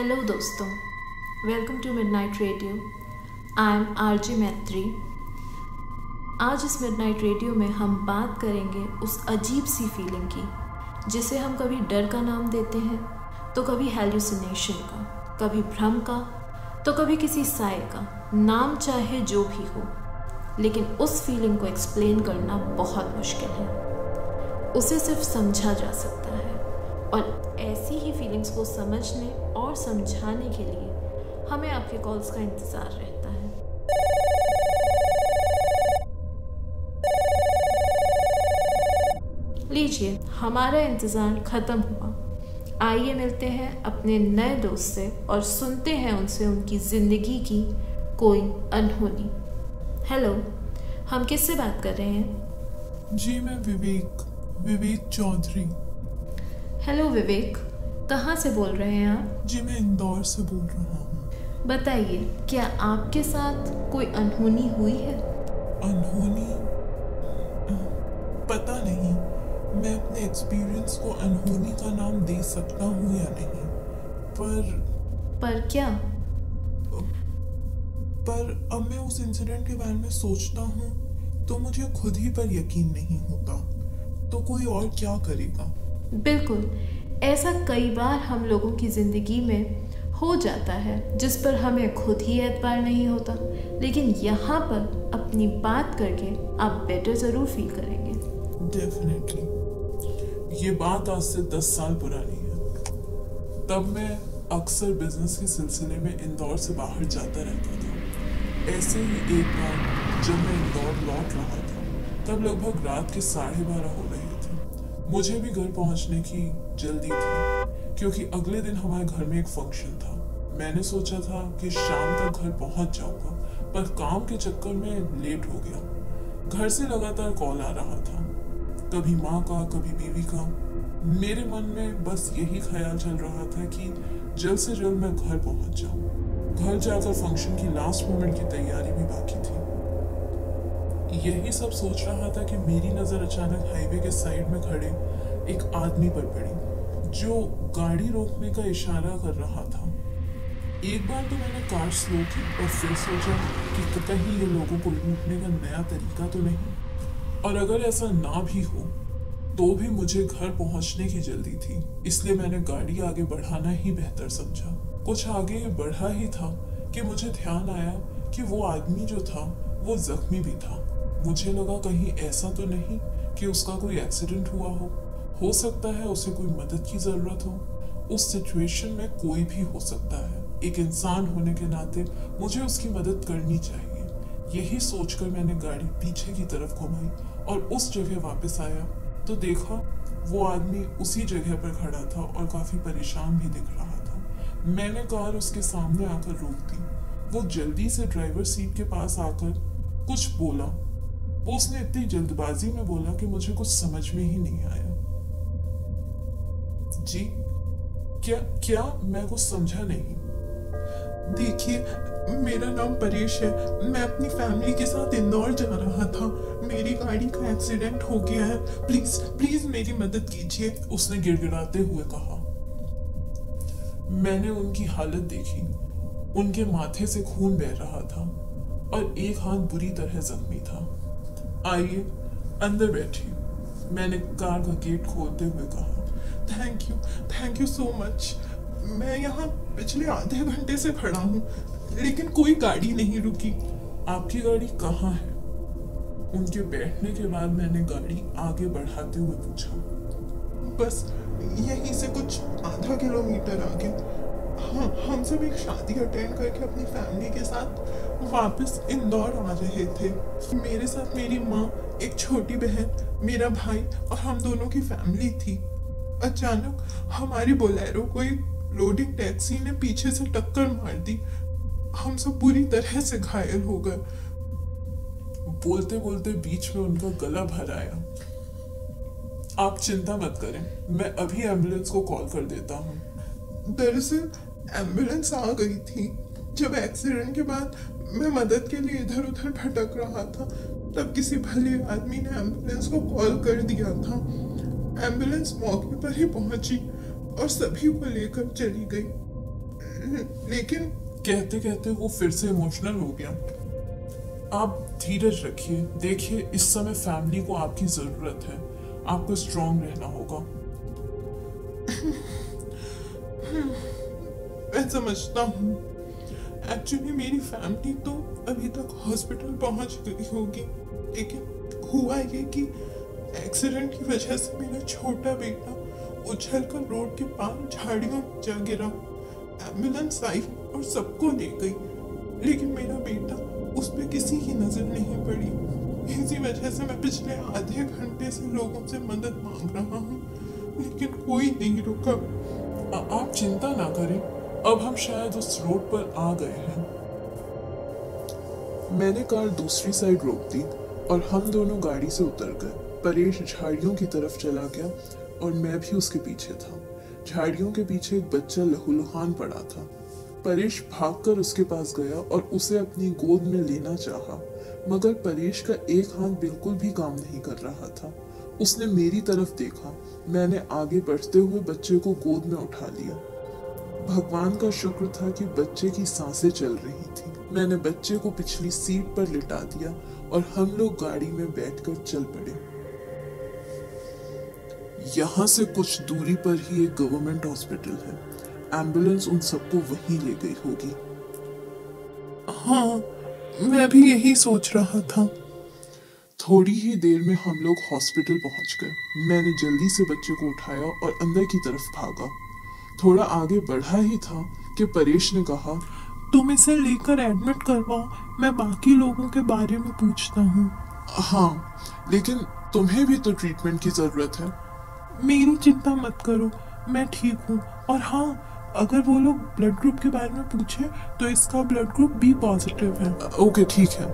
Hello दोस्तों. Welcome to midnight radio I am RJ Maitri आज इस मिडनाइट रेडियो में हम बात करेंगे उस अजीब सी फीलिंग की, जिसे हम कभी डर का नाम देते हैं तो कभी हेल्यूसिनेशन का, कभी भ्रम का तो कभी किसी साय का, नाम चाहे जो भी हो. लेकिन उस फीलिंग को एक्सप्लेन करना बहुत मुश्किल है. उसे सिर्फ़ समझा जा सकता है. और ऐसी ही फीलिंग्स को समझने और समझाने के लिए हमें आपके कॉल्स का इंतज़ार रहता है। लीजिए, हमारा इंतज़ार ख़त्म हुआ। आइए मिलते हैं अपने नए दोस्त से और सुनते हैं उनसे उनकी ज़िंदगी की कोई अनहोनी। हेलो हम किससे बात कर रहे हैं? जी, मैं विवेक विवेक चौधरी। हेलो विवेक कहाँ से बोल रहे हैं आप? जी मैं इंदौर से बोल रहा हूँ। बताइए क्या आपके साथ कोई अनहोनी हुई है? अनहोनी? पता नहीं मैं अपने एक्सपीरियंस को अनहोनी का नाम दे सकता हूँ या नहीं पर पर क्या? पर अब मैं उस इंसिडेंट के बारे में सोचता हूँ तो मुझे खुद ही पर यकीन नहीं होता तो कोई और क्या करेगा? बिल्कुल, ऐसा कई बार हम लोगों की ज़िंदगी में हो जाता है, जिस पर हमें खुद ही एतबार नहीं होता। लेकिन यहाँ पर अपनी बात करके आप बेटर ज़रूर फील करेंगे। डेफिनेटली ये बात आज से दस साल पुरानी है। तब मैं अक्सर बिज़नेस के सिलसिले में इंदौर से बाहर जाता रहता था। ऐसे ही एक बार जब मैं इंदौर लौट रहा था, तब लगभग रात के साढ़े बारह हो मुझे भी घर पहुँचने की जल्दी थी, क्योंकि अगले दिन हमारे घर में एक फ़ंक्शन था। मैंने सोचा था कि शाम तक घर पहुँच जाऊँगा, पर काम के चक्कर में लेट हो गया। घर से लगातार कॉल आ रहा था। कभी माँ का, कभी बीवी का। मेरे मन में बस यही ख्याल चल रहा था कि जल्द से जल्द मैं घर पहुँच जाऊँ। घर जाकर फ़ंक्शन की लास्ट मोमेंट की तैयारी भी बाकी थी। यही सब सोच रहा था कि मेरी नज़र अचानक हाईवे के साइड में खड़े एक आदमी पर पड़ी, जो गाड़ी रोकने का इशारा कर रहा था। एक बार तो मैंने कार स्लो की और फिर सोचा कि कहीं ये लोगों को लूटने का नया तरीका तो नहीं। और अगर ऐसा ना भी हो तो भी मुझे घर पहुँचने की जल्दी थी, इसलिए मैंने गाड़ी आगे बढ़ाना ही बेहतर समझा। कुछ आगे बढ़ा ही था कि मुझे ध्यान आया कि वो आदमी जो था, वो जख्मी भी था। मुझे लगा कहीं ऐसा तो नहीं कि उसका कोई एक्सीडेंट हुआ हो। हो सकता है उसे कोई मदद की ज़रूरत हो। उस सिचुएशन में कोई भी हो सकता है। एक इंसान होने के नाते मुझे उसकी मदद करनी चाहिए। यही सोचकर मैंने गाड़ी पीछे की तरफ़ घुमाई और उस जगह वापस आया। तो देखा, वो आदमी उसी जगह पर खड़ा था और काफ़ी परेशान भी दिख रहा था। मैंने कार उसके सामने आकर रोक दी। वो जल्दी से ड्राइवर सीट के पास आकर कुछ बोला। उसने इतनी जल्दबाजी में बोला कि मुझे कुछ समझ में ही नहीं आया। जी, क्या क्या मैं कुछ समझा नहीं? देखिए, मेरा नाम परेश है। मैं अपनी फैमिली के साथ इंदौर जा रहा था। मेरी गाड़ी का एक्सीडेंट हो गया है। प्लीज़ प्लीज़ मेरी मदद कीजिए, उसने गिड़गिड़ाते हुए कहा। मैंने उनकी हालत देखी। उनके माथे से खून बह रहा था और एक हाथ बुरी तरह जख्मी था। आइए, अंदर बैठिए। मैंने कार का गेट खोलते हुए कहा thank you thank you so much मैं यहाँ पिछले आधे घंटे से खड़ा हूँ, लेकिन कोई गाड़ी नहीं रुकी। आपकी गाड़ी कहाँ है? उनके बैठने के बाद मैंने गाड़ी आगे बढ़ाते हुए पूछा, बस यहीं से कुछ आधा किलोमीटर आगे। हाँ हम सब एक शादी अटेंड करके अपनी फैमिली के साथ वापस इंदौर आ रहे थे। मेरे साथ मेरी माँ, एक छोटी बहन, मेरा भाई और हम दोनों की फैमिली थी। अचानक हमारी बोलेरो को एक लोडिंग टैक्सी ने पीछे से टक्कर मार दी। हम सब पूरी तरह से घायल हो गए। बोलते बोलते बीच में उनका गला भर आया। आप चिंता मत करें, मैं अभी एंबुलेंस को कॉल कर देता हूँ। दरअसल एंबुलेंस आ गई थी। जब एक्सीडेंट के बाद मैं मदद के लिए इधर उधर भटक रहा था, तब किसी भले आदमी ने एंबुलेंस को कॉल कर दिया था। एंबुलेंस मौके पर ही पहुँची और सभी को लेकर चली गई। लेकिन कहते कहते वो फिर से इमोशनल हो गया। आप धीरज रखिए। देखिए, इस समय फैमिली को आपकी ज़रूरत है। आपको स्ट्रांग रहना होगा। मैं समझता हूँ। एक्चुअली मेरी फैमिली तो अभी तक हॉस्पिटल पहुँच गई होगी, लेकिन हुआ ये कि एक्सीडेंट की वजह से मेरा छोटा बेटा उछल कर रोड के पार झाड़ियों में जा गिरा। एंबुलेंस आई और सबको ले गई, लेकिन मेरा बेटा उस पर किसी की नज़र नहीं पड़ी। इसी वजह से मैं पिछले आधे घंटे से लोगों से मदद मांग रहा हूँ, लेकिन कोई नहीं रुका। आ- आप चिंता ना करें। अब हम शायद उस रोड पर आ गए हैं। मैंने कार दूसरी साइड रोक दी और हम दोनों गाड़ी से उतर गए। परेश झाड़ियों की तरफ़ चला गया और मैं भी उसके पीछे था। झाड़ियों के पीछे एक बच्चा लहूलुहान पड़ा था। परेश भागकर उसके पास गया और उसे अपनी गोद में लेना चाहा, मगर परेश का एक हाथ बिल्कुल भी काम नहीं कर रहा था। उसने मेरी तरफ़ देखा। मैंने आगे बढ़ते हुए बच्चे को गोद में उठा लिया। भगवान का शुक्र था कि बच्चे की साँसें चल रही थी। मैंने बच्चे को पिछली सीट पर लिटा दिया और हम लोग गाड़ी में बैठकर चल पड़े। यहाँ से कुछ दूरी पर ही एक गवर्नमेंट हॉस्पिटल है। एंबुलेंस उन सबको वहीं ले गई होगी। हाँ मैं भी यही सोच रहा था। थोड़ी ही देर में हम लोग हॉस्पिटल पहुँच गए। मैंने जल्दी से बच्चे को उठाया और अंदर की तरफ़ भागा। थोड़ा आगे बढ़ा ही था कि परेश ने कहा तुम इसे लेकर एडमिट करवाओ मैं बाकी लोगों के बारे में पूछता हूँ. हाँ लेकिन तुम्हें भी तो ट्रीटमेंट की ज़रूरत है। मेरी चिंता मत करो मैं ठीक हूँ। और हाँ अगर वो लोग ब्लड ग्रुप के बारे में पूछे तो इसका ब्लड ग्रुप बी पॉजिटिव है। ओके ठीक है।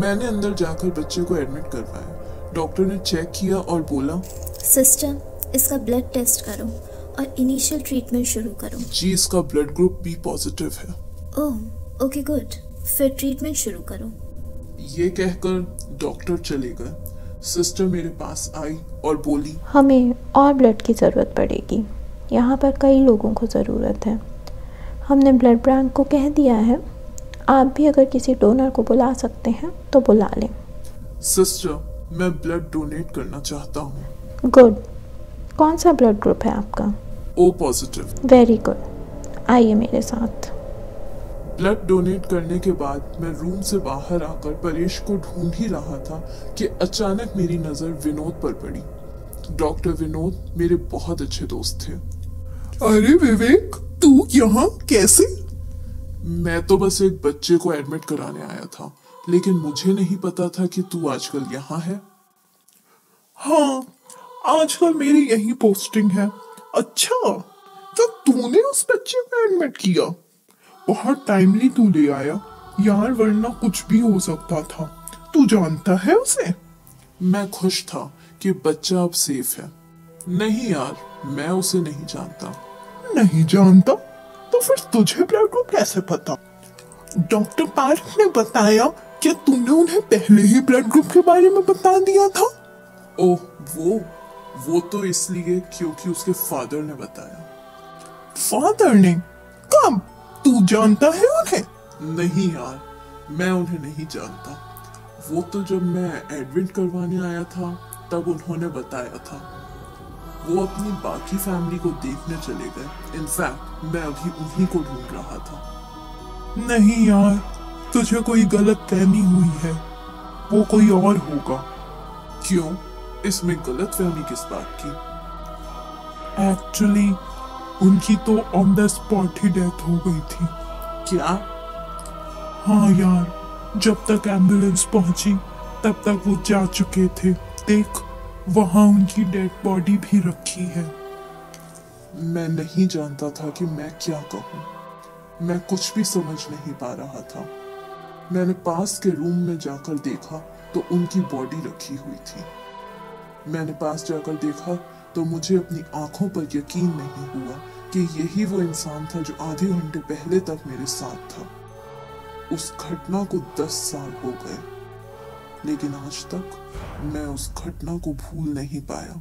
मैंने अंदर जाकर बच्चे को एडमिट करवाया। डॉक्टर ने चेक किया और बोला सिस्टर इसका ब्लड टेस्ट करो। और इनिशियल ट्रीटमेंट शुरू करो। जी इसका ब्लड ग्रुप बी पॉजिटिव है। ओह ओके गुड फिर ट्रीटमेंट शुरू करो। ये कहकर डॉक्टर चले गए। सिस्टर मेरे पास आई और बोली हमें और ब्लड की ज़रूरत पड़ेगी। यहाँ पर कई लोगों को ज़रूरत है। हमने ब्लड बैंक को कह दिया है। आप भी अगर किसी डोनर को बुला सकते हैं तो बुला लें। सिस्टर मैं ब्लड डोनेट करना चाहता हूँ। गुड कौन सा ब्लड ग्रुप है आपका? ओ पॉजिटिव वेरी गुड आइए मेरे साथ। ब्लड डोनेट करने के बाद मैं रूम से बाहर आकर परेश को ढूंढ ही रहा था कि अचानक मेरी नज़र विनोद पर पड़ी। डॉक्टर विनोद मेरे बहुत अच्छे दोस्त थे। अरे विवेक तू यहाँ कैसे? मैं तो बस एक बच्चे को एडमिट कराने आया था लेकिन मुझे नहीं पता था कि तू आजकल यहाँ है। हाँ आजकल मेरी यही पोस्टिंग है। अच्छा तो तूने उस बच्चे को एडमिट किया। बहुत टाइमली तू ले आया। यार, वरना कुछ भी हो सकता था। तू जानता है उसे? मैं खुश था कि बच्चा अब सेफ़ है। नहीं यार, मैं उसे नहीं जानता। नहीं जानता? तो फिर तुझे ब्लड ग्रुप कैसे पता? डॉक्टर पार्क ने बताया कि तूने उन्हें पहले ही ब्लड ग्रुप के बारे में बता दिया था। ओह, वो वो तो इसलिए क्योंकि उसके फादर ने बताया। फादर ने? कब तू जानता है उन्हें? नहीं यार, मैं उन्हें नहीं जानता। वो तो जब मैं एडमिट करवाने आया था, तब उन्होंने बताया था। वो अपनी बाकी फैमिली को देखने चले गए। इनफैक्ट मैं अभी उन्हीं को ढूंढ रहा था। नहीं यार, तुझे कोई गलत फहमी हुई है। वो कोई और होगा। क्यों? इसमें गलत फहमी किस बात की? एक्चुअली उनकी तो ऑन द स्पॉट ही डेथ हो गई थी। क्या? हाँ यार जब तक एंबुलेंस पहुँची तब तक वो जा चुके थे। देख वहाँ उनकी डेड बॉडी भी रखी है। मैं नहीं जानता था कि मैं क्या कहूँ। मैं कुछ भी समझ नहीं पा रहा था। मैंने पास के रूम में जाकर देखा तो उनकी बॉडी रखी हुई थी। मैंने पास जाकर देखा तो मुझे अपनी आँखों पर यकीन नहीं हुआ कि यही वो इंसान था जो आधे घंटे पहले तक मेरे साथ था। उस घटना को दस साल हो गए, लेकिन आज तक मैं उस घटना को भूल नहीं पाया।